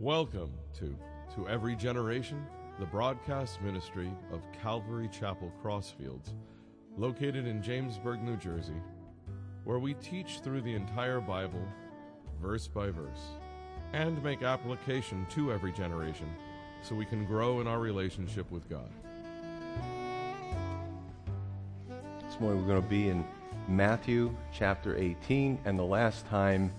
Welcome to To Every Generation, the broadcast ministry of Calvary Chapel Crossfields, located in Jamesburg, New Jersey, where we teach through the entire Bible, verse by verse, and make application to every generation so we can grow in our relationship with God. This morning we're going to be in Matthew chapter 18, and the last time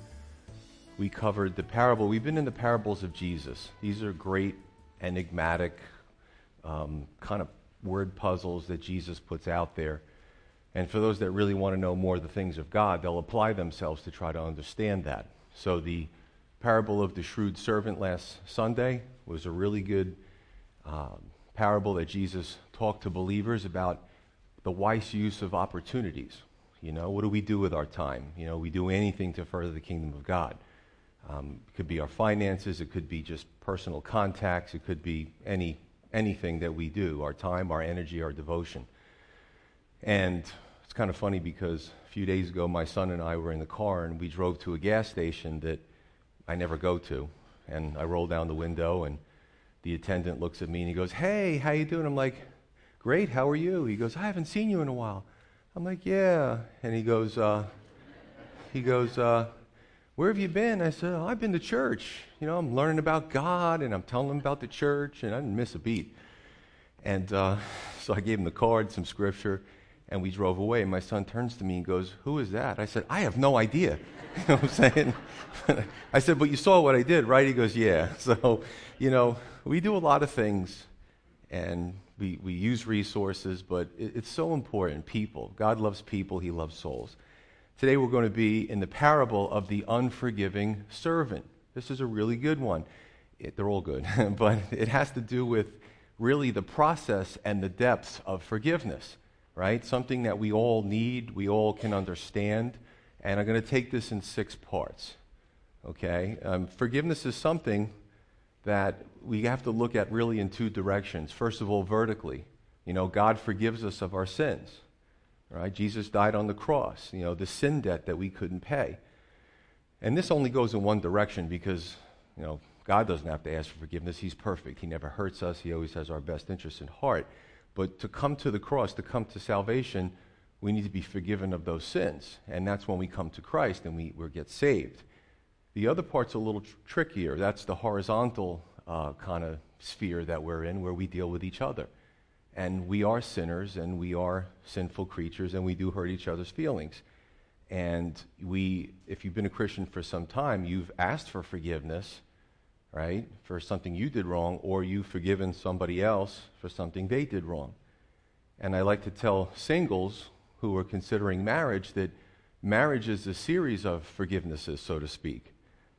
we covered the parable. We've been in the parables of Jesus. These are great, enigmatic, um, kind of word puzzles that Jesus puts out there. And for those that really want to know more of the things of God, they'll apply themselves to try to understand that. So the parable of the shrewd servant last Sunday was a really good um, parable that Jesus talked to believers about the wise use of opportunities. You know, what do we do with our time? You know, we do anything to further the kingdom of God. Um, it could be our finances, it could be just personal contacts, it could be any, anything that we do our time, our energy, our devotion. And it's kind of funny because a few days ago, my son and I were in the car and we drove to a gas station that I never go to. And I roll down the window and the attendant looks at me and he goes, Hey, how you doing? I'm like, Great, how are you? He goes, I haven't seen you in a while. I'm like, Yeah. And he goes, uh, he goes, uh, where have you been? I said, oh, I've been to church. You know, I'm learning about God and I'm telling them about the church, and I didn't miss a beat. And uh, so I gave him the card, some scripture, and we drove away. And my son turns to me and goes, Who is that? I said, I have no idea. You know what I'm saying? I said, But you saw what I did, right? He goes, Yeah. So, you know, we do a lot of things and we, we use resources, but it, it's so important. People. God loves people, He loves souls. Today we're going to be in the parable of the unforgiving servant. This is a really good one. It, they're all good, but it has to do with really the process and the depths of forgiveness, right? Something that we all need, we all can understand. And I'm going to take this in six parts, okay? Um, forgiveness is something that we have to look at really in two directions. First of all, vertically. You know, God forgives us of our sins. Right? Jesus died on the cross, you know, the sin debt that we couldn't pay. And this only goes in one direction because, you know, God doesn't have to ask for forgiveness. He's perfect. He never hurts us. He always has our best interest in heart. But to come to the cross, to come to salvation, we need to be forgiven of those sins. And that's when we come to Christ and we, we get saved. The other part's a little tr- trickier. That's the horizontal uh, kind of sphere that we're in where we deal with each other. And we are sinners and we are sinful creatures and we do hurt each other's feelings. And we, if you've been a Christian for some time, you've asked for forgiveness, right, for something you did wrong, or you've forgiven somebody else for something they did wrong. And I like to tell singles who are considering marriage that marriage is a series of forgivenesses, so to speak.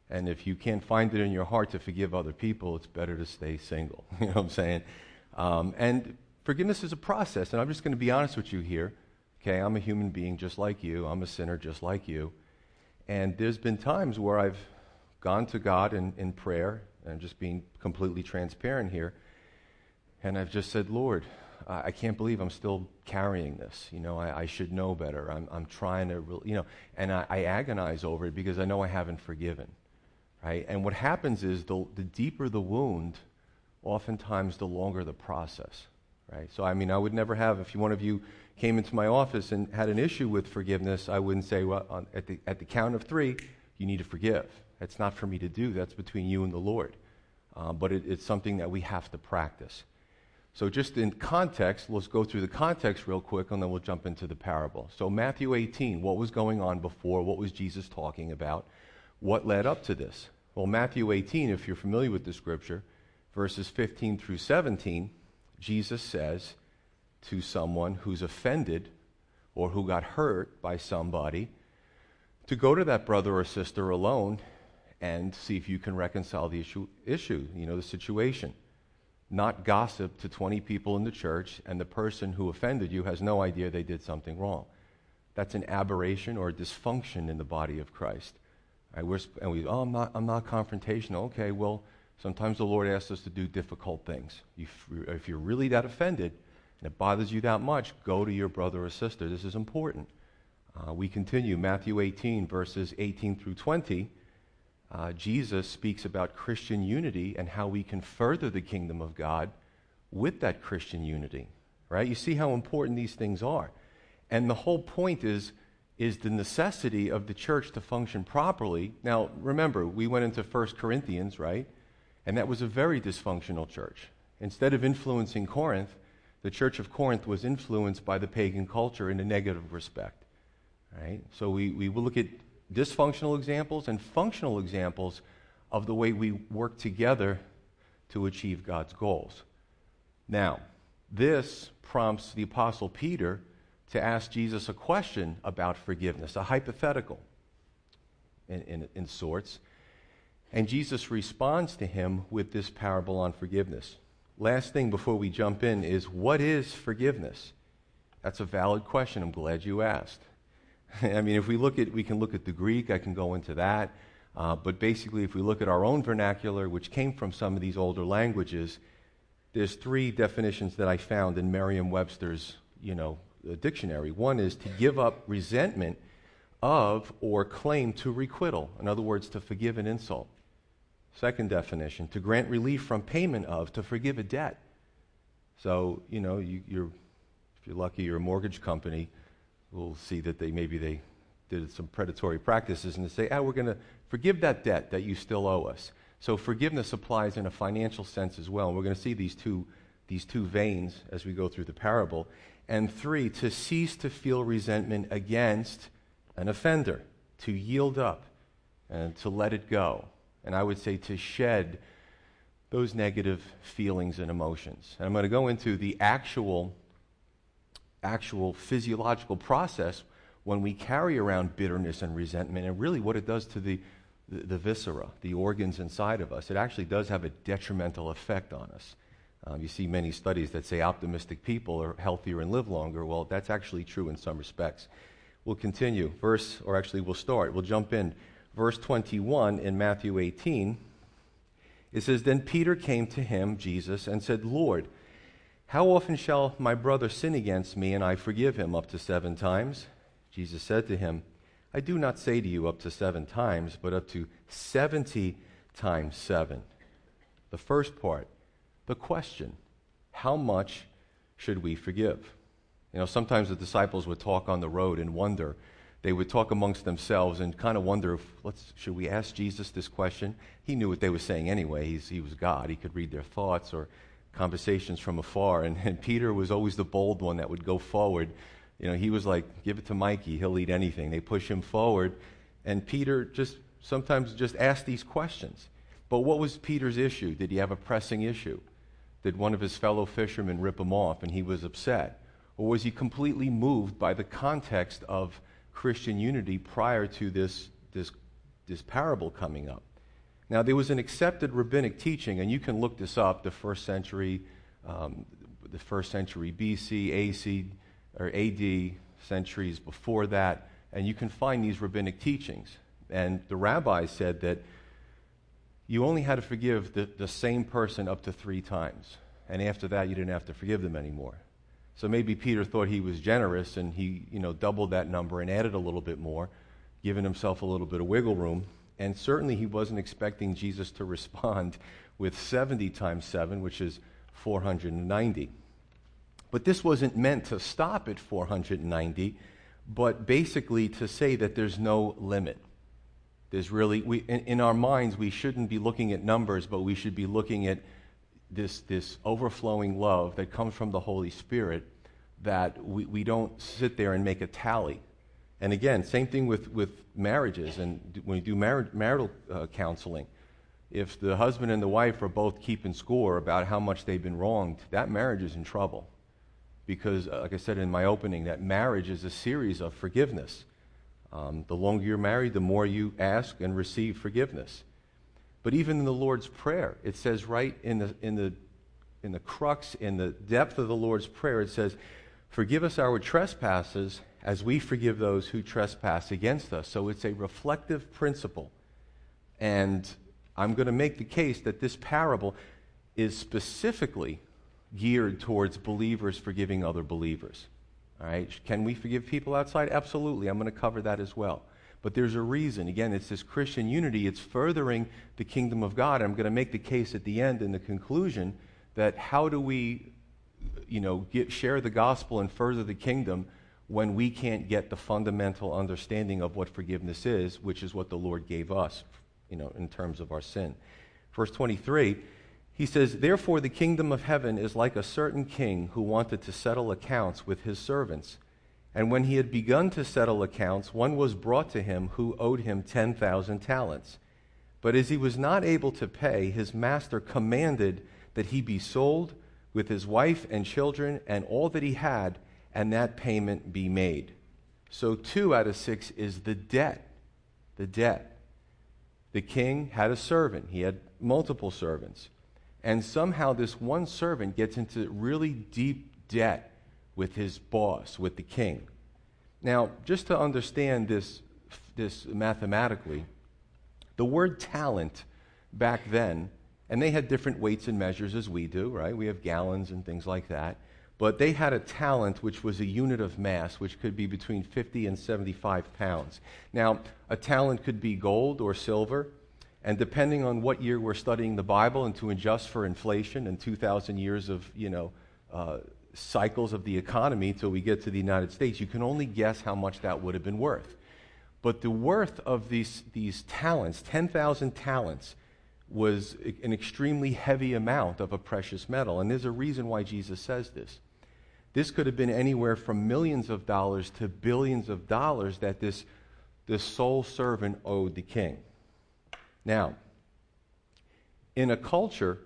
And if you can't find it in your heart to forgive other people, it's better to stay single. you know what I'm saying? Um, and forgiveness is a process, and I'm just going to be honest with you here. Okay, I'm a human being just like you, I'm a sinner just like you. And there's been times where I've gone to God in, in prayer, and just being completely transparent here, and I've just said, Lord, I can't believe I'm still carrying this. You know, I, I should know better. I'm, I'm trying to, really, you know, and I, I, agonize over it because I know I haven't forgiven, right? And what happens is the, the deeper the wound, oftentimes the longer the process right? So, I mean, I would never have, if one of you came into my office and had an issue with forgiveness, I wouldn't say, well, on, at, the, at the count of three, you need to forgive. That's not for me to do, that's between you and the Lord. Uh, but it, it's something that we have to practice. So, just in context, let's go through the context real quick and then we'll jump into the parable. So, Matthew 18, what was going on before? What was Jesus talking about? What led up to this? Well, Matthew 18, if you're familiar with the scripture, verses 15 through 17, Jesus says to someone who's offended or who got hurt by somebody to go to that brother or sister alone and see if you can reconcile the issue, issue you know, the situation. Not gossip to 20 people in the church and the person who offended you has no idea they did something wrong. That's an aberration or a dysfunction in the body of Christ. Right, and we, oh, I'm not, I'm not confrontational. Okay, well, Sometimes the Lord asks us to do difficult things. If, you're really that offended and it bothers you that much, go to your brother or sister. This is important. Uh, we continue, Matthew 18, verses 18 through 20. uh, Jesus speaks about Christian unity and how we can further the kingdom of God with that Christian unity. Right? You see how important these things are. And the whole point is, is the necessity of the church to function properly. Now, remember, we went into 1 Corinthians, right? And that was a very dysfunctional church. Instead of influencing Corinth, the church of Corinth was influenced by the pagan culture in a negative respect. Right? So we, we will look at dysfunctional examples and functional examples of the way we work together to achieve God's goals. Now, this prompts the Apostle Peter to ask Jesus a question about forgiveness, a hypothetical in, in, in sorts. And Jesus responds to him with this parable on forgiveness. Last thing before we jump in is what is forgiveness? That's a valid question. I'm glad you asked. I mean, if we look at, we can look at the Greek, I can go into that. Uh, but basically, if we look at our own vernacular, which came from some of these older languages, there's three definitions that I found in Merriam-Webster's, you know, dictionary. One is to give up resentment of or claim to requital. In other words, to forgive an insult. Second definition, to grant relief from payment of, to forgive a debt. So, you know, you, are if you're lucky, you're a mortgage company, will see that they maybe they did some predatory practices and they say, ah, we're going to forgive that debt that you still owe us. So forgiveness applies in a financial sense as well. And we're going to see these two, these two veins as we go through the parable. And three, to cease to feel resentment against an offender, to yield up and to let it go. And I would say to shed those negative feelings and emotions. And I'm going to go into the actual actual physiological process when we carry around bitterness and resentment and really what it does to the, the, the, viscera, the organs inside of us. It actually does have a detrimental effect on us. Um, you see many studies that say optimistic people are healthier and live longer. Well, that's actually true in some respects. We'll continue. Verse, or actually, we'll start. We'll jump in. Verse 21 in Matthew 18. It says, Then Peter came to him, Jesus, and said, Lord, how often shall my brother sin against me and I forgive him? Up to seven times? Jesus said to him, I do not say to you up to seven times, but up to 70 times seven. The first part, the question, how much should we forgive? You know, sometimes the disciples would talk on the road and wonder. They would talk amongst themselves and kind of wonder, if, let's, should we ask Jesus this question? He knew what they were saying anyway. He's, he was God. He could read their thoughts or conversations from afar. And, and Peter was always the bold one that would go forward. You know, he was like, give it to Mikey, he'll eat anything. They push him forward. And Peter just sometimes just asked these questions. But what was Peter's issue? Did he have a pressing issue? Did one of his fellow fishermen rip him off and he was upset? Or was he completely moved by the context of Christian unity prior to this, this, this parable coming up? Now, there was an accepted rabbinic teaching, and you can look this up, the first century, um, the first century BC, AC, or AD, centuries before that, and you can find these rabbinic teachings. And the rabbis said that you only had to forgive the, the same person up to three times. And after that, you didn't have to forgive them anymore. So maybe Peter thought he was generous and he, you know, doubled that number and added a little bit more, giving himself a little bit of wiggle room. And certainly he wasn't expecting Jesus to respond with 70 times 7, which is 490. But this wasn't meant to stop at 490, but basically to say that there's no limit. There's really, we, in, in our minds, we shouldn't be looking at numbers, but we should be looking at this, this overflowing love that comes from the Holy Spirit that we, we don't sit there and make a tally and again, same thing with, with marriages. And when you do mar- marital uh, counseling, if the husband and the wife are both keeping score about how much they've been wronged, that marriage is in trouble. Because, uh, like I said in my opening, that marriage is a series of forgiveness. Um, the longer you're married, the more you ask and receive forgiveness. But even in the Lord's Prayer, it says right in the, in the, in the crux, in the depth of the Lord's Prayer, it says, Forgive us our trespasses as we forgive those who trespass against us. So it's a reflective principle. And I'm going to make the case that this parable is specifically geared towards believers forgiving other believers. All right? Can we forgive people outside? Absolutely. I'm going to cover that as well. But there's a reason. Again, it's this Christian unity, it's furthering the kingdom of God. I'm going to make the case at the end in the conclusion that how do we you know, get, share the gospel and further the kingdom when we can't get the fundamental understanding of what forgiveness is, which is what the Lord gave us, you know, in terms of our sin. Verse 23, he says, Therefore the kingdom of heaven is like a certain king who wanted to settle accounts with his servants. And when he had begun to settle accounts, one was brought to him who owed him 10,000 talents. But as he was not able to pay, his master commanded that he be sold with his wife and children and all that he had, and that payment be made. So, two out of six is the debt. The debt. The king had a servant, he had multiple servants. And somehow, this one servant gets into really deep debt with his boss, with the king. Now, just to understand this, this mathematically, the word talent back then and they had different weights and measures as we do, right? We have gallons and things like that. But they had a talent which was a unit of mass, which could be between 50 and 75 pounds. Now, a talent could be gold or silver. And depending on what year we're studying the Bible and to adjust for inflation and 2,000 years of, you know, uh, cycles of the economy till we get to the United States, you can only guess how much that would have been worth. But the worth of these, these talents, 10,000 talents, was an extremely heavy amount of a precious metal. And there's a reason why Jesus says this. This could have been anywhere from millions of dollars to billions of dollars that this, this sole servant owed the king. Now, in a culture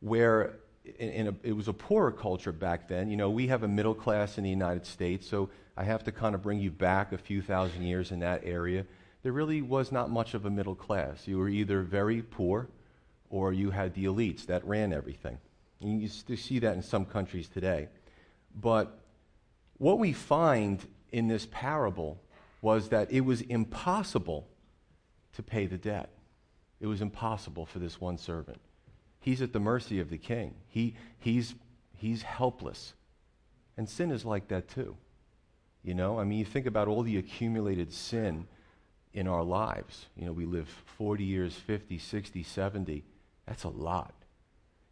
where in, a, it was a poorer culture back then, you know, we have a middle class in the United States, so I have to kind of bring you back a few thousand years in that area there really was not much of a middle class. You were either very poor or you had the elites that ran everything. And you see that in some countries today. But what we find in this parable was that it was impossible to pay the debt. It was impossible for this one servant. He's at the mercy of the king. He, he's, he's helpless. And sin is like that too. You know, I mean, you think about all the accumulated sin in our lives. You know, we live 40 years, 50, 60, 70. That's a lot.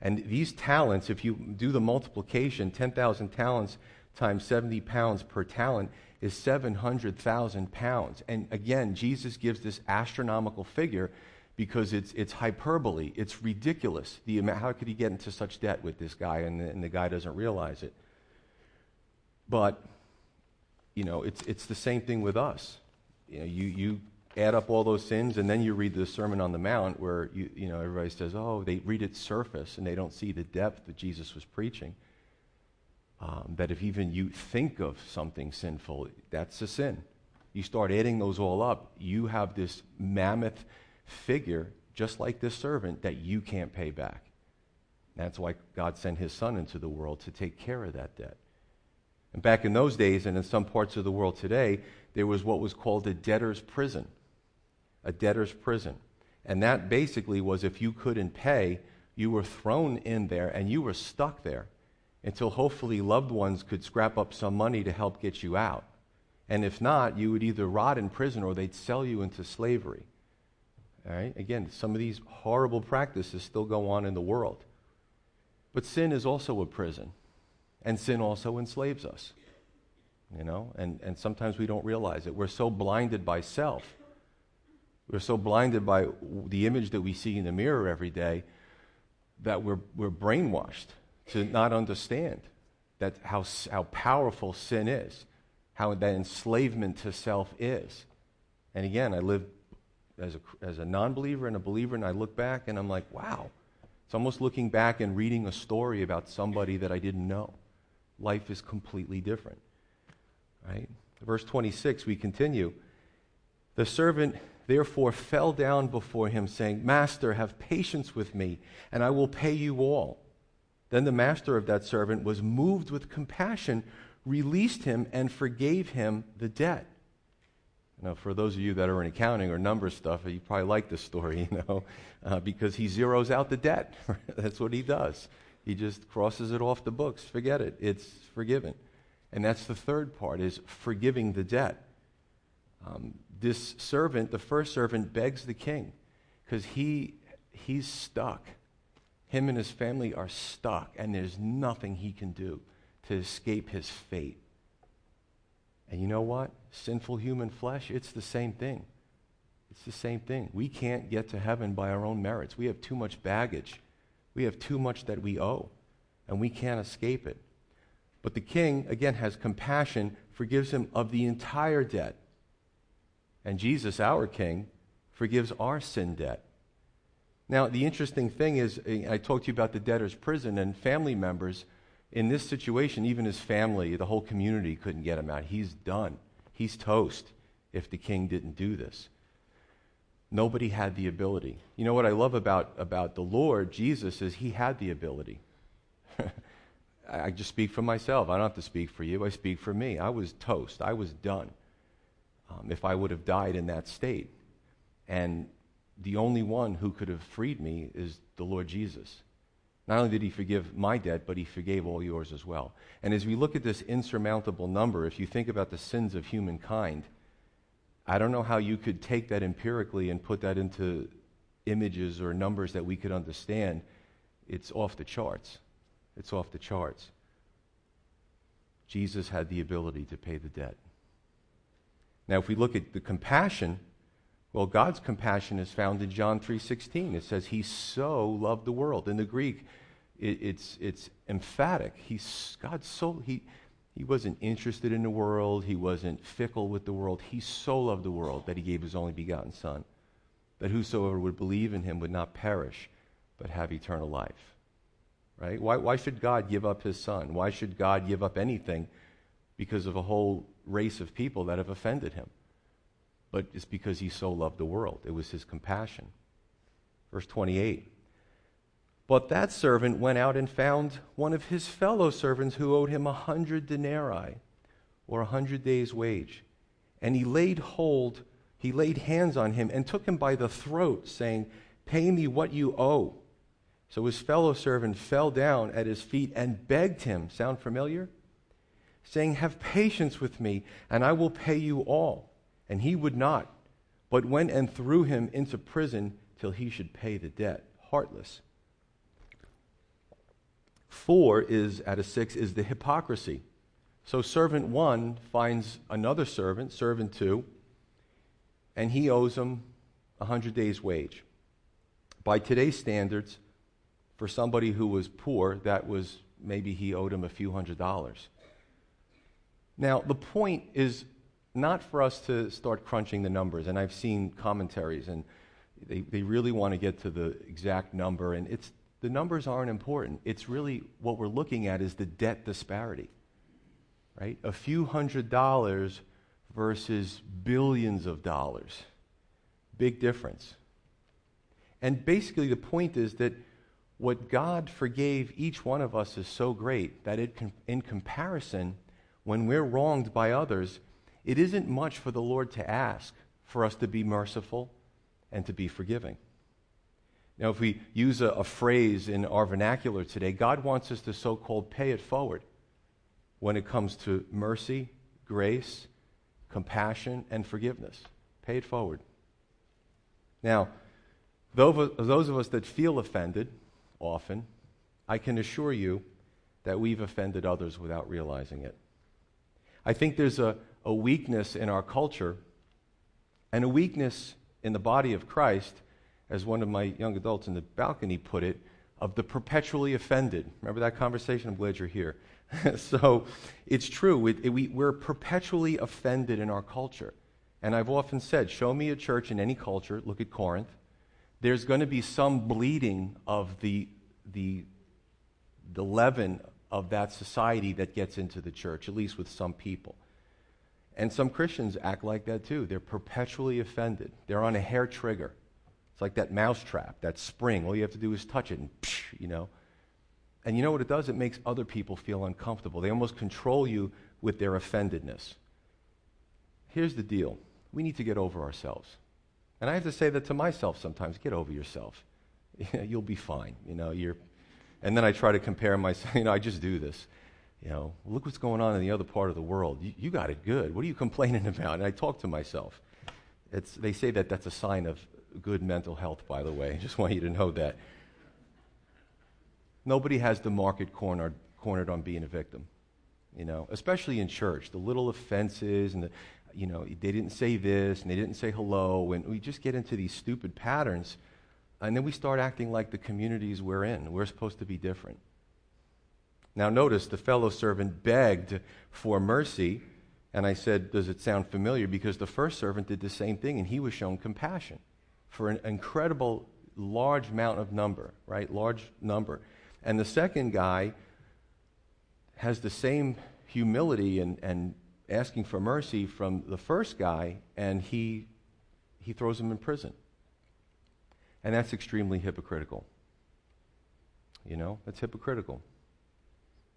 And these talents, if you do the multiplication, 10,000 talents times 70 pounds per talent is 700,000 pounds. And again, Jesus gives this astronomical figure because it's, it's hyperbole. It's ridiculous. The how could he get into such debt with this guy and the, and the guy doesn't realize it? But, you know, it's, it's the same thing with us you, know, you, you add up all those sins, and then you read the Sermon on the Mount where you, you know, everybody says, oh, they read its surface and they don't see the depth that Jesus was preaching. Um, that if even you think of something sinful, that's a sin. You start adding those all up, you have this mammoth figure, just like this servant, that you can't pay back. That's why God sent his son into the world to take care of that debt. And back in those days, and in some parts of the world today, there was what was called a debtor's prison. A debtor's prison. And that basically was if you couldn't pay, you were thrown in there and you were stuck there until hopefully loved ones could scrap up some money to help get you out. And if not, you would either rot in prison or they'd sell you into slavery. All right? Again, some of these horrible practices still go on in the world. But sin is also a prison. And sin also enslaves us. You know, and, and sometimes we don't realize it. We're so blinded by self. We're so blinded by the image that we see in the mirror every day that we're, we're brainwashed to not understand that how, how powerful sin is, how that enslavement to self is. And again, I live as a, as a non believer and a believer, and I look back and I'm like, wow. It's almost looking back and reading a story about somebody that I didn't know life is completely different. Right? Verse 26, we continue. The servant therefore fell down before him, saying, Master, have patience with me, and I will pay you all. Then the master of that servant was moved with compassion, released him, and forgave him the debt. Now, for those of you that are in accounting or number stuff, you probably like this story, you know, uh, because he zeroes out the debt. That's what he does. He just crosses it off the books. Forget it. It's forgiven. And that's the third part is forgiving the debt. Um, this servant, the first servant, begs the king because he, he's stuck. Him and his family are stuck, and there's nothing he can do to escape his fate. And you know what? Sinful human flesh, it's the same thing. It's the same thing. We can't get to heaven by our own merits. We have too much baggage. We have too much that we owe, and we can't escape it. But the king, again, has compassion, forgives him of the entire debt. And Jesus, our king, forgives our sin debt. Now, the interesting thing is, I talked to you about the debtor's prison and family members. In this situation, even his family, the whole community couldn't get him out. He's done. He's toast if the king didn't do this. Nobody had the ability. You know what I love about, about the Lord, Jesus, is he had the ability. I just speak for myself. I don't have to speak for you. I speak for me. I was toast. I was done um, if I would have died in that state. And the only one who could have freed me is the Lord Jesus. Not only did he forgive my debt, but he forgave all yours as well. And as we look at this insurmountable number, if you think about the sins of humankind, I don't know how you could take that empirically and put that into images or numbers that we could understand. It's off the charts. It's off the charts. Jesus had the ability to pay the debt. Now, if we look at the compassion, well, God's compassion is found in John 3:16. It says he so loved the world. In the Greek, it, it's, it's emphatic. He's, God so, he, he wasn't interested in the world. He wasn't fickle with the world. He so loved the world that he gave his only begotten Son, that whosoever would believe in him would not perish, but have eternal life right? Why, why should God give up his son? Why should God give up anything because of a whole race of people that have offended him? But it's because he so loved the world. It was his compassion. Verse 28. But that servant went out and found one of his fellow servants who owed him a hundred denarii, or a hundred days' wage. And he laid hold, he laid hands on him and took him by the throat, saying, Pay me what you owe. So his fellow servant fell down at his feet and begged him. Sound familiar? Saying, Have patience with me, and I will pay you all. And he would not, but went and threw him into prison till he should pay the debt. Heartless. Four is, out of six, is the hypocrisy. So servant one finds another servant, servant two, and he owes him a hundred days' wage. By today's standards, for somebody who was poor, that was maybe he owed him a few hundred dollars. Now, the point is not for us to start crunching the numbers, and I've seen commentaries, and they, they really want to get to the exact number, and it's, the numbers aren't important. It's really what we're looking at is the debt disparity, right? A few hundred dollars versus billions of dollars. Big difference. And basically, the point is that what God forgave each one of us is so great that it can, in comparison, when we're wronged by others, it isn't much for the Lord to ask for us to be merciful and to be forgiving. Now, if we use a, a phrase in our vernacular today, God wants us to so called pay it forward when it comes to mercy, grace, compassion, and forgiveness. Pay it forward. Now, those of us that feel offended, often, I can assure you that we've offended others without realizing it. I think there's a, a weakness in our culture and a weakness in the body of Christ, as one of my young adults in the balcony put it, of the perpetually offended. Remember that conversation? I'm glad you're here. so it's true. It, it, we, we're perpetually offended in our culture. And I've often said, show me a church in any culture, look at Corinth, there's going to be some bleeding of the, the, the leaven of that society that gets into the church, at least with some people. And some Christians act like that too. They're perpetually offended. They're on a hair trigger. It's like that mouse trap, that spring. All you have to do is touch it and, psh, you know. And you know what it does? It makes other people feel uncomfortable. They almost control you with their offendedness. Here's the deal we need to get over ourselves. And I have to say that to myself sometimes get over yourself. You'll be fine. You know, you're, and then I try to compare myself. You know, I just do this. You know, look what's going on in the other part of the world. You, you got it good. What are you complaining about? And I talk to myself. It's, they say that that's a sign of good mental health, by the way. I just want you to know that. Nobody has the market cornered, cornered on being a victim, you know, especially in church. The little offenses and the, you know, they didn't say this and they didn't say hello, and we just get into these stupid patterns, and then we start acting like the communities we're in. We're supposed to be different. Now, notice the fellow servant begged for mercy, and I said, Does it sound familiar? Because the first servant did the same thing, and he was shown compassion for an incredible, large amount of number, right? Large number. And the second guy has the same humility and, and asking for mercy from the first guy, and he, he throws him in prison. And that's extremely hypocritical. You know, that's hypocritical.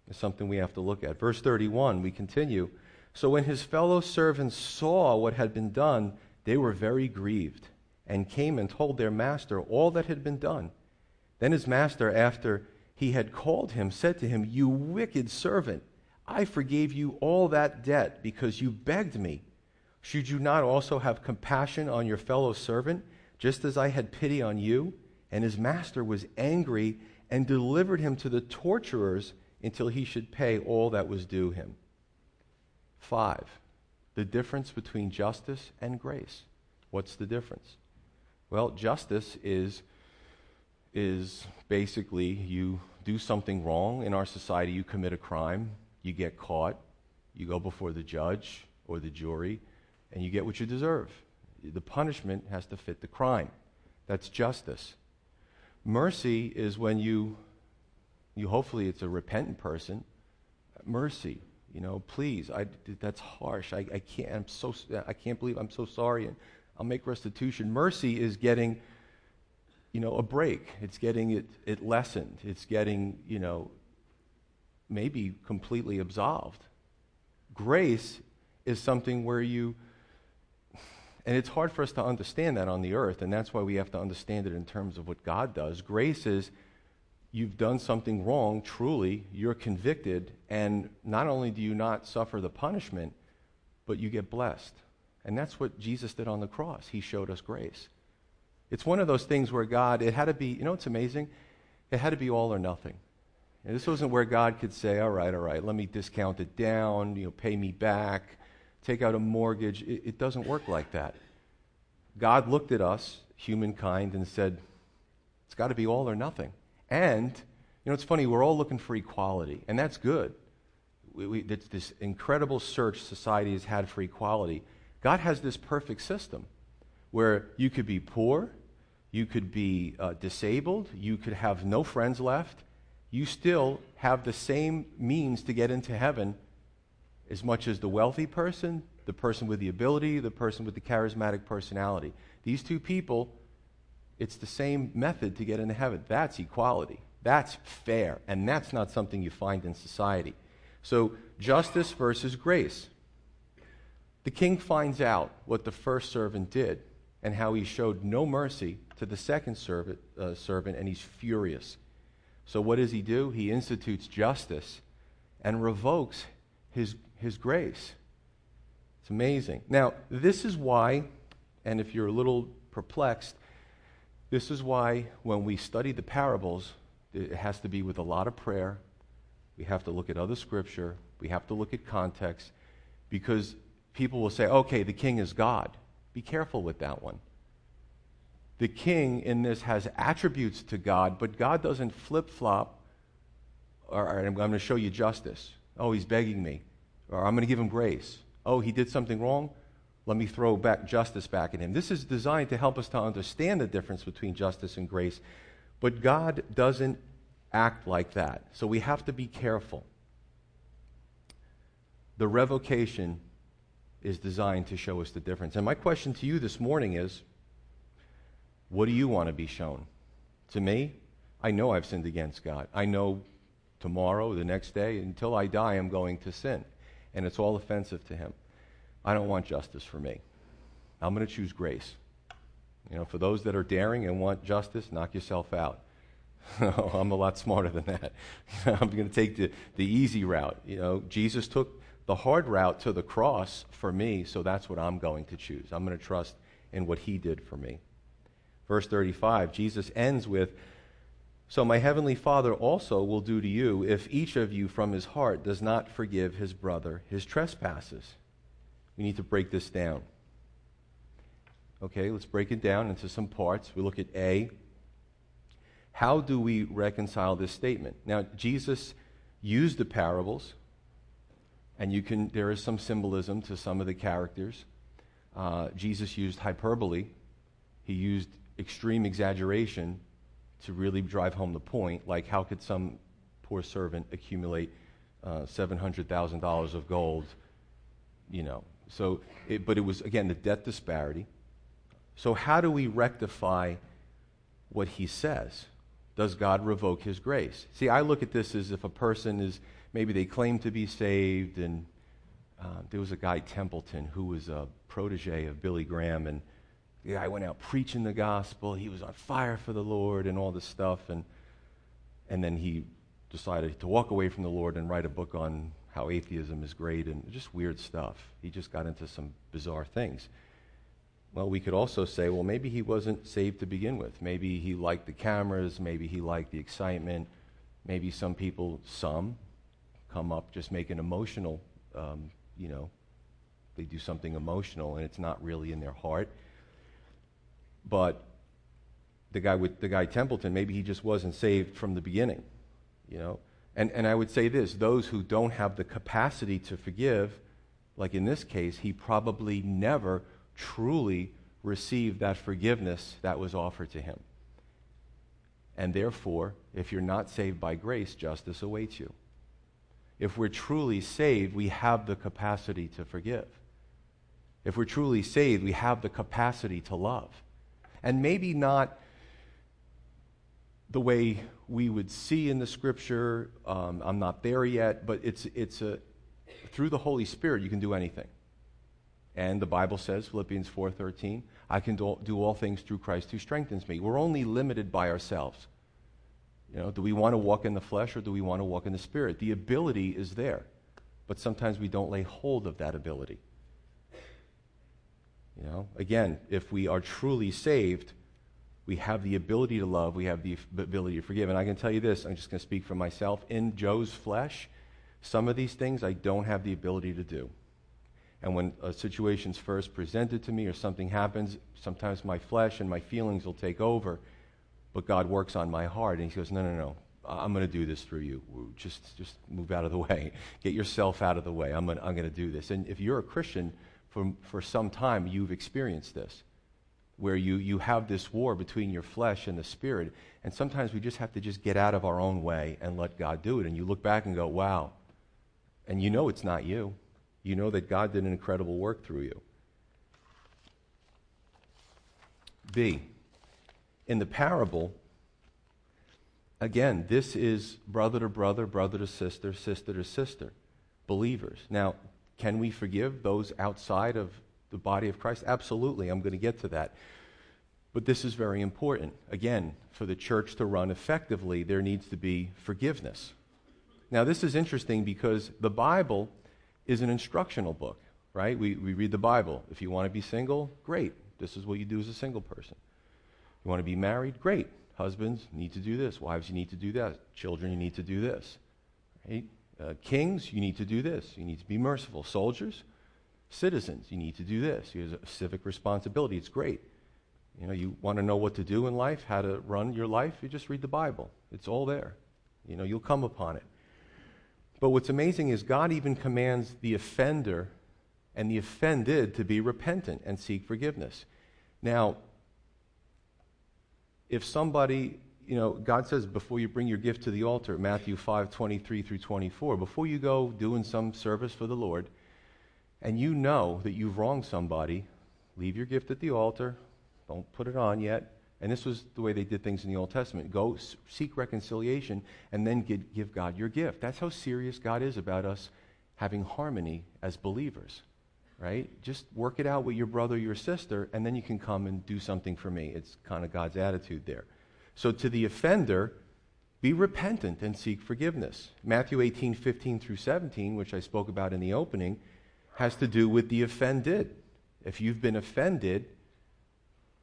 It's something we have to look at. Verse 31, we continue. So when his fellow servants saw what had been done, they were very grieved and came and told their master all that had been done. Then his master, after he had called him, said to him, You wicked servant, I forgave you all that debt because you begged me. Should you not also have compassion on your fellow servant, just as I had pity on you? And his master was angry and delivered him to the torturers until he should pay all that was due him. Five, the difference between justice and grace. What's the difference? Well, justice is, is basically you do something wrong in our society, you commit a crime, you get caught, you go before the judge or the jury, and you get what you deserve. The punishment has to fit the crime. That's justice. Mercy is when you, you hopefully it's a repentant person. Mercy, you know, please, I, that's harsh. I, I can't. I'm so. I can't believe I'm so sorry, and I'll make restitution. Mercy is getting, you know, a break. It's getting it, it lessened. It's getting, you know, maybe completely absolved. Grace is something where you, and it's hard for us to understand that on the earth, and that's why we have to understand it in terms of what God does. Grace is you've done something wrong, truly, you're convicted, and not only do you not suffer the punishment, but you get blessed. And that's what Jesus did on the cross. He showed us grace. It's one of those things where God, it had to be, you know what's amazing? It had to be all or nothing. And this wasn't where God could say, all right, all right, let me discount it down, you know, pay me back, take out a mortgage. It, it doesn't work like that. God looked at us, humankind, and said, it's got to be all or nothing. And, you know, it's funny, we're all looking for equality, and that's good. We, we, this incredible search society has had for equality. God has this perfect system where you could be poor, you could be uh, disabled, you could have no friends left, you still have the same means to get into heaven as much as the wealthy person, the person with the ability, the person with the charismatic personality. These two people, it's the same method to get into heaven. That's equality. That's fair. And that's not something you find in society. So, justice versus grace. The king finds out what the first servant did and how he showed no mercy to the second servant, uh, servant and he's furious. So, what does he do? He institutes justice and revokes his, his grace. It's amazing. Now, this is why, and if you're a little perplexed, this is why when we study the parables, it has to be with a lot of prayer. We have to look at other scripture. We have to look at context because people will say, okay, the king is God. Be careful with that one the king in this has attributes to God, but God doesn't flip flop, or, or I'm going to show you justice. Oh, he's begging me. Or I'm going to give him grace. Oh, he did something wrong? Let me throw back justice back at him. This is designed to help us to understand the difference between justice and grace. But God doesn't act like that. So we have to be careful. The revocation is designed to show us the difference. And my question to you this morning is what do you want to be shown? To me, I know I've sinned against God. I know tomorrow, the next day, until I die, I'm going to sin. And it's all offensive to Him. I don't want justice for me. I'm going to choose grace. You know, for those that are daring and want justice, knock yourself out. I'm a lot smarter than that. I'm going to take the, the easy route. You know, Jesus took the hard route to the cross for me, so that's what I'm going to choose. I'm going to trust in what he did for me. Verse 35, Jesus ends with, So my heavenly Father also will do to you if each of you from his heart does not forgive his brother his trespasses. We need to break this down. Okay, let's break it down into some parts. We look at A. How do we reconcile this statement? Now, Jesus used the parables, and you can, there is some symbolism to some of the characters. Uh, Jesus used hyperbole, he used extreme exaggeration to really drive home the point. Like, how could some poor servant accumulate uh, $700,000 of gold? You know, so, it, but it was, again, the debt disparity. So, how do we rectify what he says? Does God revoke his grace? See, I look at this as if a person is, maybe they claim to be saved, and uh, there was a guy, Templeton, who was a protege of Billy Graham, and the guy went out preaching the gospel. He was on fire for the Lord and all this stuff, and, and then he decided to walk away from the Lord and write a book on how atheism is great and just weird stuff. He just got into some bizarre things. Well, we could also say, well, maybe he wasn't saved to begin with. Maybe he liked the cameras. Maybe he liked the excitement. Maybe some people, some, come up just make an emotional, um, you know, they do something emotional and it's not really in their heart. But the guy with the guy Templeton, maybe he just wasn't saved from the beginning, you know. And, and I would say this those who don't have the capacity to forgive, like in this case, he probably never truly received that forgiveness that was offered to him. And therefore, if you're not saved by grace, justice awaits you. If we're truly saved, we have the capacity to forgive. If we're truly saved, we have the capacity to love. And maybe not the way we would see in the scripture. Um, I'm not there yet, but it's, it's a, through the Holy Spirit, you can do anything. And the Bible says, Philippians 4:13, I can do, do all things through Christ who strengthens me. We're only limited by ourselves. You know, do we want to walk in the flesh or do we want to walk in the spirit? The ability is there, but sometimes we don't lay hold of that ability. You know, again, if we are truly saved, we have the ability to love, we have the ability to forgive. And I can tell you this, I'm just going to speak for myself. In Joe's flesh, some of these things I don't have the ability to do. And when a situation's first presented to me or something happens, sometimes my flesh and my feelings will take over. But God works on my heart, and He goes, No, no, no. I'm going to do this through you. Just, just move out of the way. Get yourself out of the way. I'm going, I'm going to do this. And if you're a Christian, for, for some time, you've experienced this, where you, you have this war between your flesh and the spirit. And sometimes we just have to just get out of our own way and let God do it. And you look back and go, wow. And you know it's not you you know that God did an incredible work through you. B, in the parable, again, this is brother to brother, brother to sister, sister to sister, believers. Now, can we forgive those outside of the body of Christ? Absolutely. I'm going to get to that. But this is very important. Again, for the church to run effectively, there needs to be forgiveness. Now, this is interesting because the Bible is an instructional book, right? We, we read the Bible. If you want to be single, great. This is what you do as a single person. You want to be married? Great. Husbands need to do this. Wives, you need to do that. Children, you need to do this. Right? Uh, kings, you need to do this. You need to be merciful. Soldiers, citizens, you need to do this. You have a civic responsibility. It's great. You know, you want to know what to do in life, how to run your life, you just read the Bible. It's all there. You know, you'll come upon it. But what's amazing is God even commands the offender and the offended to be repentant and seek forgiveness. Now, if somebody, you know, God says before you bring your gift to the altar, Matthew 5 23 through 24, before you go doing some service for the Lord, and you know that you've wronged somebody, leave your gift at the altar. Don't put it on yet. And this was the way they did things in the Old Testament. Go seek reconciliation and then give, give God your gift. That's how serious God is about us having harmony as believers, right? Just work it out with your brother your sister, and then you can come and do something for me. It's kind of God's attitude there. So to the offender, be repentant and seek forgiveness. Matthew 18, 15 through 17, which I spoke about in the opening, has to do with the offended. If you've been offended,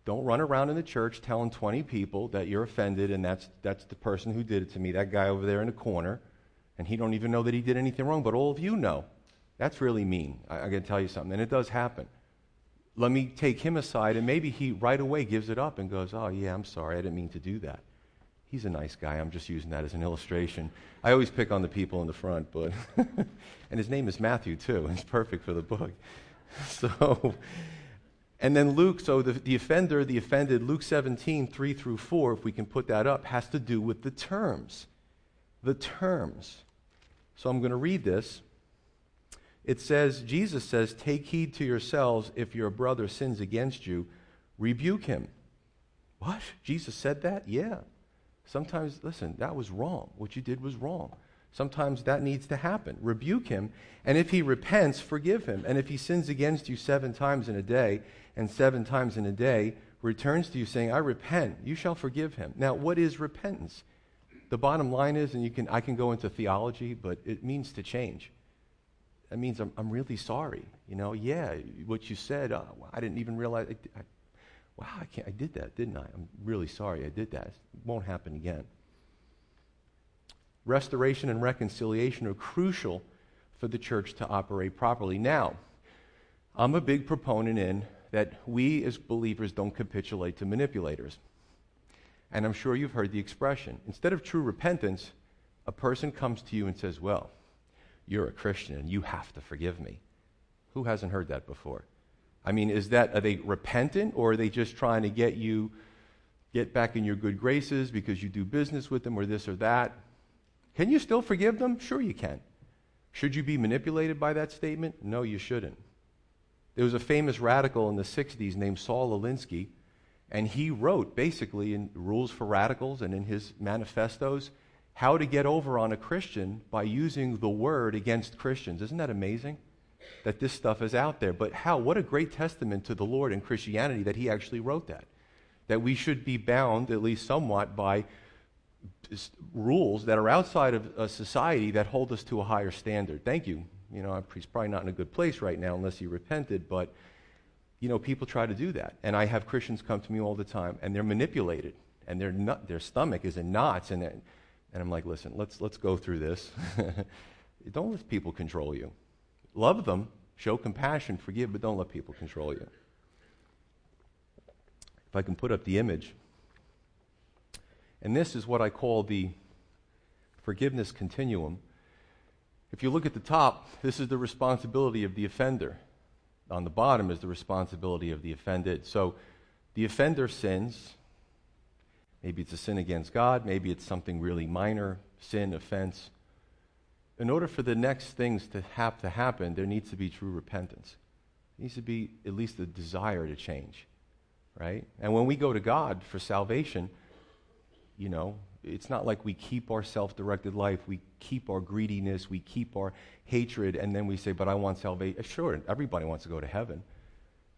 Don't run around in the church telling 20 people that you're offended and that's, that's the person who did it to me, that guy over there in the corner, and he don't even know that he did anything wrong, but all of you know. That's really mean. I, I to tell you something, and it does happen. Let me take him aside, and maybe he right away gives it up and goes, Oh, yeah, I'm sorry, I didn't mean to do that. He's a nice guy. I'm just using that as an illustration. I always pick on the people in the front, but. and his name is Matthew, too. And he's perfect for the book. So. And then Luke, so the, the offender, the offended, Luke 17, 3 through 4, if we can put that up, has to do with the terms. The terms. So I'm going to read this. It says, Jesus says, Take heed to yourselves if your brother sins against you, rebuke him. What? Jesus said that? Yeah. Sometimes, listen, that was wrong. What you did was wrong. Sometimes that needs to happen. Rebuke him, and if he repents, forgive him. And if he sins against you seven times in a day, and seven times in a day returns to you saying, I repent, you shall forgive him. Now, what is repentance? The bottom line is, and you can, I can go into theology, but it means to change. That means I'm, I'm really sorry. You know, yeah, what you said, uh, I didn't even realize. I, I, wow, I, can't, I did that, didn't I? I'm really sorry I did that. It won't happen again. Restoration and reconciliation are crucial for the church to operate properly. Now, I'm a big proponent in that we as believers don't capitulate to manipulators. And I'm sure you've heard the expression. Instead of true repentance, a person comes to you and says, Well, you're a Christian and you have to forgive me. Who hasn't heard that before? I mean, is that, are they repentant or are they just trying to get you, get back in your good graces because you do business with them or this or that? Can you still forgive them? Sure, you can. Should you be manipulated by that statement? No, you shouldn't. There was a famous radical in the 60s named Saul Alinsky, and he wrote basically in Rules for Radicals and in his manifestos how to get over on a Christian by using the word against Christians. Isn't that amazing? That this stuff is out there. But how? What a great testament to the Lord and Christianity that he actually wrote that. That we should be bound, at least somewhat, by rules that are outside of a society that hold us to a higher standard. Thank you. You know, he's probably not in a good place right now unless he repented, but, you know, people try to do that. And I have Christians come to me all the time, and they're manipulated, and their, their stomach is in knots, and and I'm like, listen, let's, let's go through this. don't let people control you. Love them, show compassion, forgive, but don't let people control you. If I can put up the image. And this is what I call the forgiveness continuum. If you look at the top, this is the responsibility of the offender. On the bottom is the responsibility of the offended. So the offender sins, Maybe it's a sin against God. Maybe it's something really minor, sin, offense. In order for the next things to have to happen, there needs to be true repentance. There needs to be at least a desire to change, right? And when we go to God for salvation, you know, it's not like we keep our self directed life, we keep our greediness, we keep our hatred, and then we say, But I want salvation. Sure, everybody wants to go to heaven.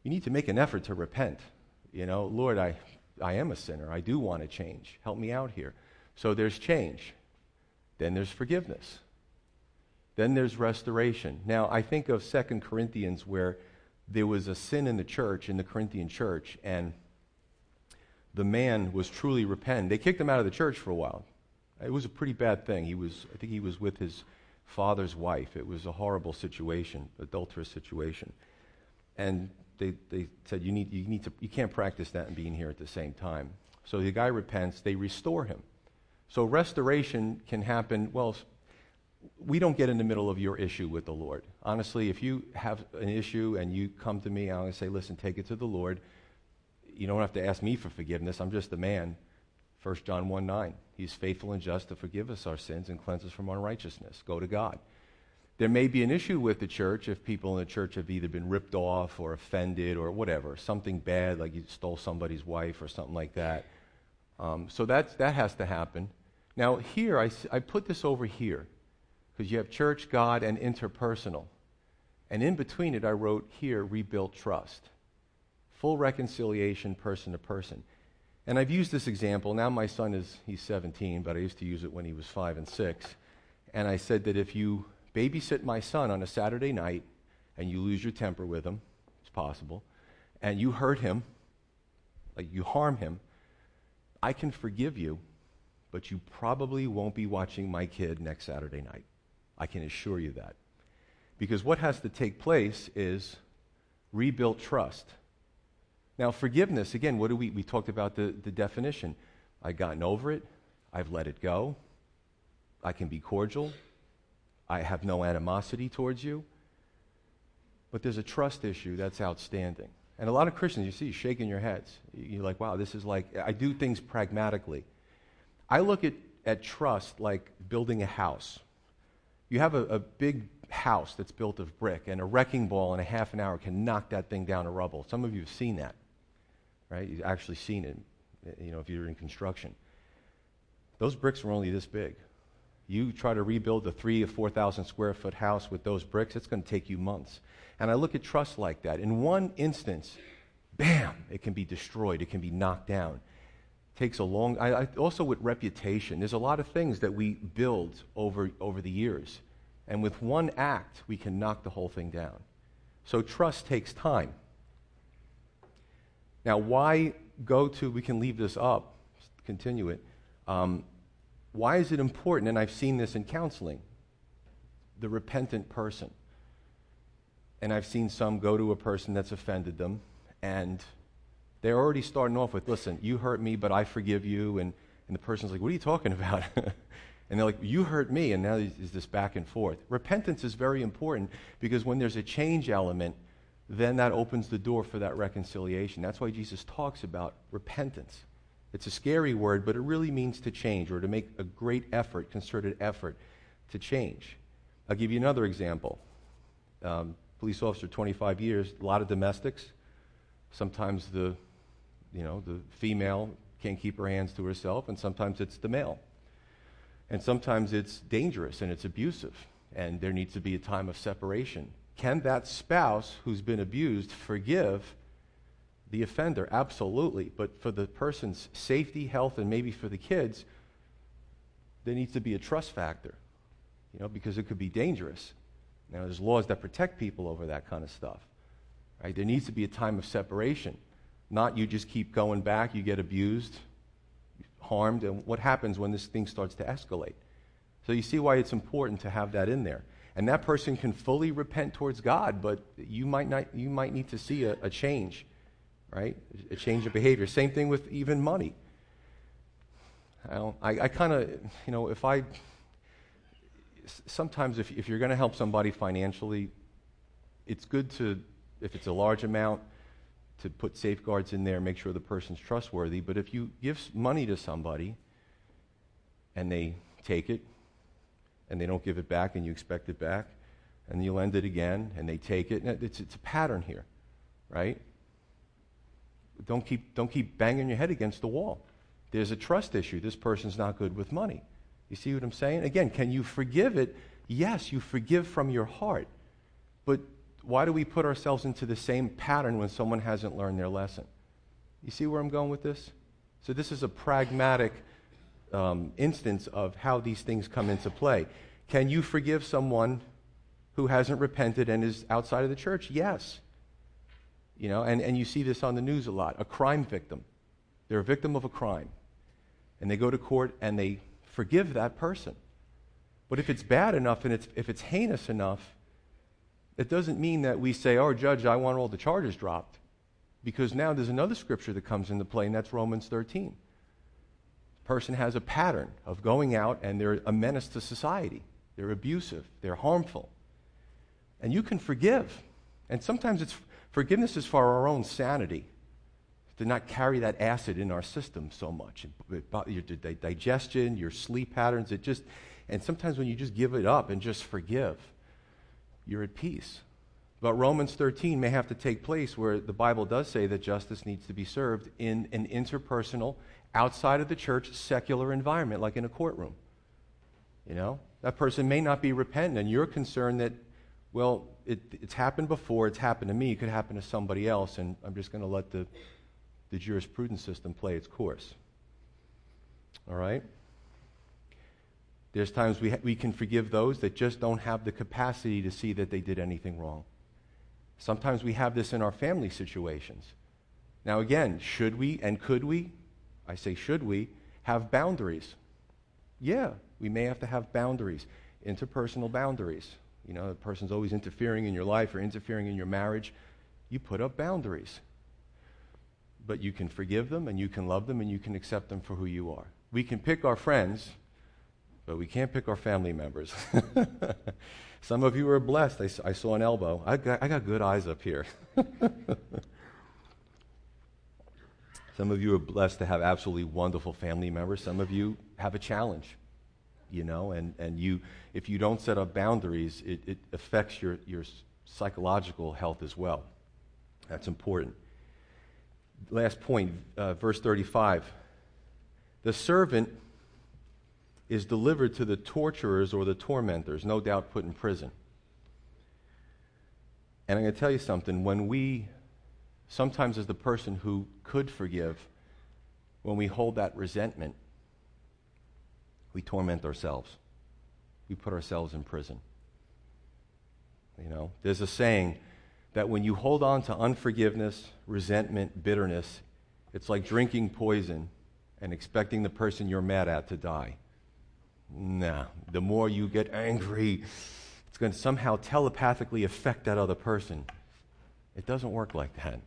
You need to make an effort to repent. You know, Lord, I I am a sinner. I do want to change. Help me out here. So there's change. Then there's forgiveness. Then there's restoration. Now, I think of Second Corinthians where there was a sin in the church, in the Corinthian church, and the man was truly repentant. They kicked him out of the church for a while. It was a pretty bad thing. He was, I think he was with his father's wife. It was a horrible situation, adulterous situation. And they, they said, you, need, you, need to, you can't practice that and being here at the same time. So the guy repents, they restore him. So restoration can happen, well, we don't get in the middle of your issue with the Lord. Honestly, if you have an issue and you come to me, I'm going to say, listen, take it to the Lord. You don't have to ask me for forgiveness. I'm just a man. 1 John 1 9. He's faithful and just to forgive us our sins and cleanse us from unrighteousness. Go to God. There may be an issue with the church if people in the church have either been ripped off or offended or whatever, something bad, like you stole somebody's wife or something like that. Um, so that's, that has to happen. Now, here, I, I put this over here because you have church, God, and interpersonal. And in between it, I wrote here, rebuilt trust. Full reconciliation, person to person. And I've used this example. Now my son is, he's 17, but I used to use it when he was five and six. And I said that if you babysit my son on a Saturday night and you lose your temper with him, it's possible, and you hurt him, like you harm him, I can forgive you, but you probably won't be watching my kid next Saturday night. I can assure you that. Because what has to take place is rebuilt trust. Now, forgiveness, again, what do we, we talked about the, the definition. I've gotten over it. I've let it go. I can be cordial. I have no animosity towards you. But there's a trust issue that's outstanding. And a lot of Christians, you see, shaking your heads. You're like, wow, this is like, I do things pragmatically. I look at, at trust like building a house. You have a, a big house that's built of brick, and a wrecking ball in a half an hour can knock that thing down to rubble. Some of you have seen that, right? You've actually seen it, you know, if you're in construction. Those bricks are only this big. You try to rebuild a three or 4,000 square foot house with those bricks, it's going to take you months. And I look at trust like that. In one instance, bam, it can be destroyed, it can be knocked down. It takes a long, I, I, also with reputation, there's a lot of things that we build over, over the years. And with one act, we can knock the whole thing down. So trust takes time. Now, why go to, we can leave this up, continue it. Um, why is it important? And I've seen this in counseling the repentant person and I've seen some go to a person that's offended them, and they're already starting off with, listen, you hurt me, but I forgive you. And, and the person's like, what are you talking about? and they're like, you hurt me. And now there's this back and forth. Repentance is very important because when there's a change element, then that opens the door for that reconciliation. That's why Jesus talks about repentance. It's a scary word, but it really means to change or to make a great effort, concerted effort to change. I'll give you another example. Um, police officer 25 years, a lot of domestics. Sometimes the, you know, the female can't keep her hands to herself, and sometimes it's the male. And sometimes it's dangerous and it's abusive, and there needs to be a time of separation. Can that spouse who's been abused forgive the offender? Absolutely. But for the person's safety, health, and maybe for the kids, there needs to be a trust factor, you know, because it could be dangerous. Now, there's laws that protect people over that kind of stuff. Right? There needs to be a time of separation. Not you just keep going back, you get abused, harmed, and what happens when this thing starts to escalate? So you see why it's important to have that in there. And that person can fully repent towards God, but you might, not, you might need to see a, a change, right? A change of behavior. Same thing with even money. I, I, I kind of, you know, if I sometimes if, if you're going to help somebody financially, it's good to, if it's a large amount, to put safeguards in there, make sure the person's trustworthy. But if you give money to somebody and they take it and they don't give it back and you expect it back, and you lend it again and they take it, it's, it's a pattern here, right? Don't keep, don't keep banging your head against the wall. There's a trust issue. This person's not good with money. You see what I'm saying? Again, can you forgive it? Yes, you forgive from your heart. But why do we put ourselves into the same pattern when someone hasn't learned their lesson? You see where I'm going with this? So, this is a pragmatic um, instance of how these things come into play. Can you forgive someone who hasn't repented and is outside of the church? Yes. You know, and, and you see this on the news a lot. A crime victim. They're a victim of a crime. And they go to court and they forgive that person. But if it's bad enough and it's, if it's heinous enough, it doesn't mean that we say, oh, judge, I want all the charges dropped. Because now there's another scripture that comes into play, and that's Romans 13. Person has a pattern of going out and they're a menace to society. They're abusive, they're harmful. And you can forgive. And sometimes it's forgiveness is for our own sanity to not carry that acid in our system so much. Your digestion, your sleep patterns, it just, and sometimes when you just give it up and just forgive, you're at peace. But Romans 13 may have to take place where the Bible does say that justice needs to be served in an interpersonal, outside of the church, secular environment, like in a courtroom. You know? That person may not be repentant, and you're concerned that, well, it, it's happened before, it's happened to me, it could happen to somebody else, and I'm just going to let the the jurisprudence system play its course. All right? There's times we, ha- we can forgive those that just don't have the capacity to see that they did anything wrong. Sometimes we have this in our family situations. Now, again, should we and could we? I say, should we have boundaries? Yeah, we may have to have boundaries, interpersonal boundaries. You know, the person's always interfering in your life or interfering in your marriage. You put up boundaries. But you can forgive them and you can love them and you can accept them for who you are. We can pick our friends, but we can't pick our family members. Some of you are blessed. I, I saw an elbow. I got, I got good eyes up here. Some of you are blessed to have absolutely wonderful family members. Some of you have a challenge, you know, and, and you, if you don't set up boundaries, it, it affects your, your psychological health as well. That's important. Last point, uh, verse 35. The servant is delivered to the torturers or the tormentors, no doubt put in prison. And I'm going to tell you something. When we sometimes as the person who could forgive, when we hold that resentment, we torment ourselves. We put ourselves in prison. You know, there's a saying that when you hold on to unforgiveness, resentment, bitterness, it's like drinking poison and expecting the person you're mad at to die. Nah, the more you get angry, it's going to somehow telepathically affect that other person. It doesn't work like that.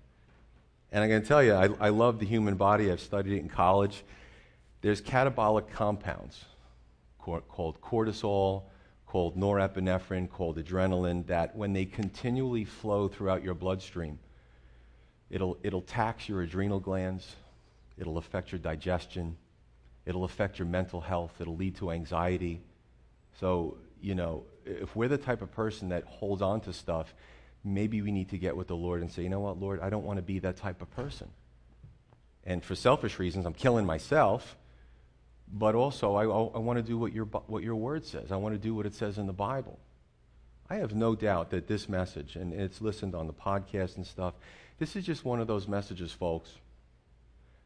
And I'm going to tell you, I, I love the human body. I've studied it in college. There's catabolic compounds called cortisol, called norepinephrine, called adrenaline, that when they continually flow throughout your bloodstream, it'll, it'll tax your adrenal glands, it'll affect your digestion, it'll affect your mental health, it'll lead to anxiety. So, you know, if we're the type of person that holds on to stuff, maybe we need to get with the Lord and say, you know what, Lord, I don't want to be that type of person. And for selfish reasons, I'm killing myself, but also I, I want to do what your, what your word says. I want to do what it says in the Bible. I have no doubt that this message, and it's listened on the podcast and stuff, this is just one of those messages, folks.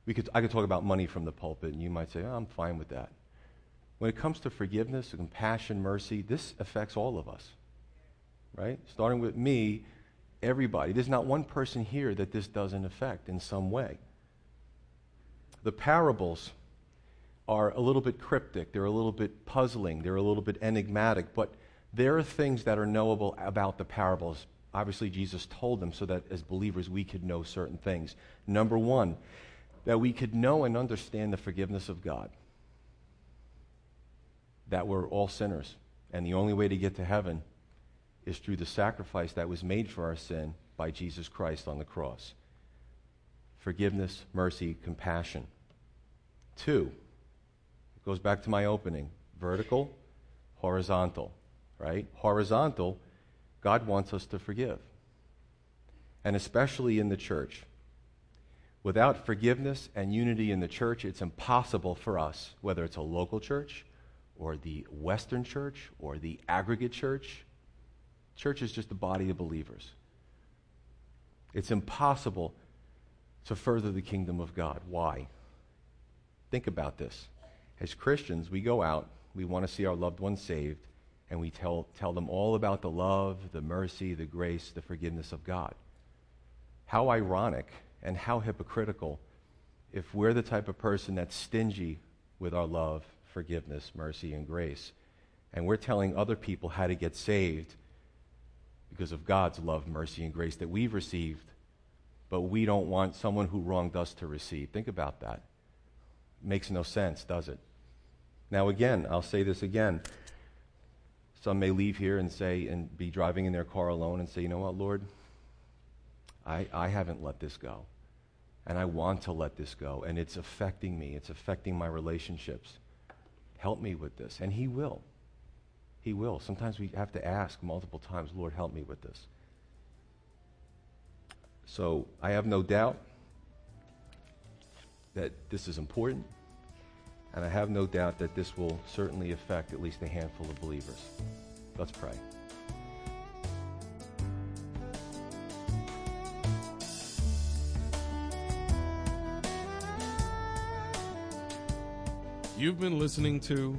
We could, I could talk about money from the pulpit, and you might say, oh, I'm fine with that. When it comes to forgiveness, compassion, mercy, this affects all of us right? Starting with me, everybody. There's not one person here that this doesn't affect in some way. The parables are a little bit cryptic, they're a little bit puzzling, they're a little bit enigmatic, but there are things that are knowable about the parables. Obviously, Jesus told them so that as believers we could know certain things. Number one, that we could know and understand the forgiveness of God. That we're all sinners, and the only way to get to heaven is through the sacrifice that was made for our sin by Jesus Christ on the cross. Forgiveness, mercy, compassion. Two, it goes back to my opening vertical, horizontal, right? Horizontal, God wants us to forgive. And especially in the church. Without forgiveness and unity in the church, it's impossible for us, whether it's a local church or the Western church or the aggregate church, Church is just a body of believers. It's impossible to further the kingdom of God. Why? Think about this. As Christians, we go out, we want to see our loved ones saved, and we tell, tell them all about the love, the mercy, the grace, the forgiveness of God. How ironic and how hypocritical if we're the type of person that's stingy with our love, forgiveness, mercy, and grace, and we're telling other people how to get saved because of God's love, mercy, and grace that we've received, but we don't want someone who wronged us to receive. Think about that. makes no sense, does it? Now, again, I'll say this again. Some may leave here and say, and be driving in their car alone and say, you know what, Lord? I, I haven't let this go. And I want to let this go. And it's affecting me, it's affecting my relationships. Help me with this. And He will. He will. Sometimes we have to ask multiple times, Lord, help me with this. So I have no doubt that this is important, and I have no doubt that this will certainly affect at least a handful of believers. Let's pray. You've been listening to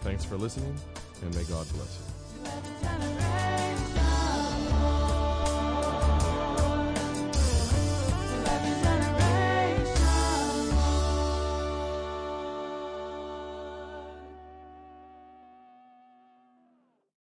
Thanks for listening and may God bless you.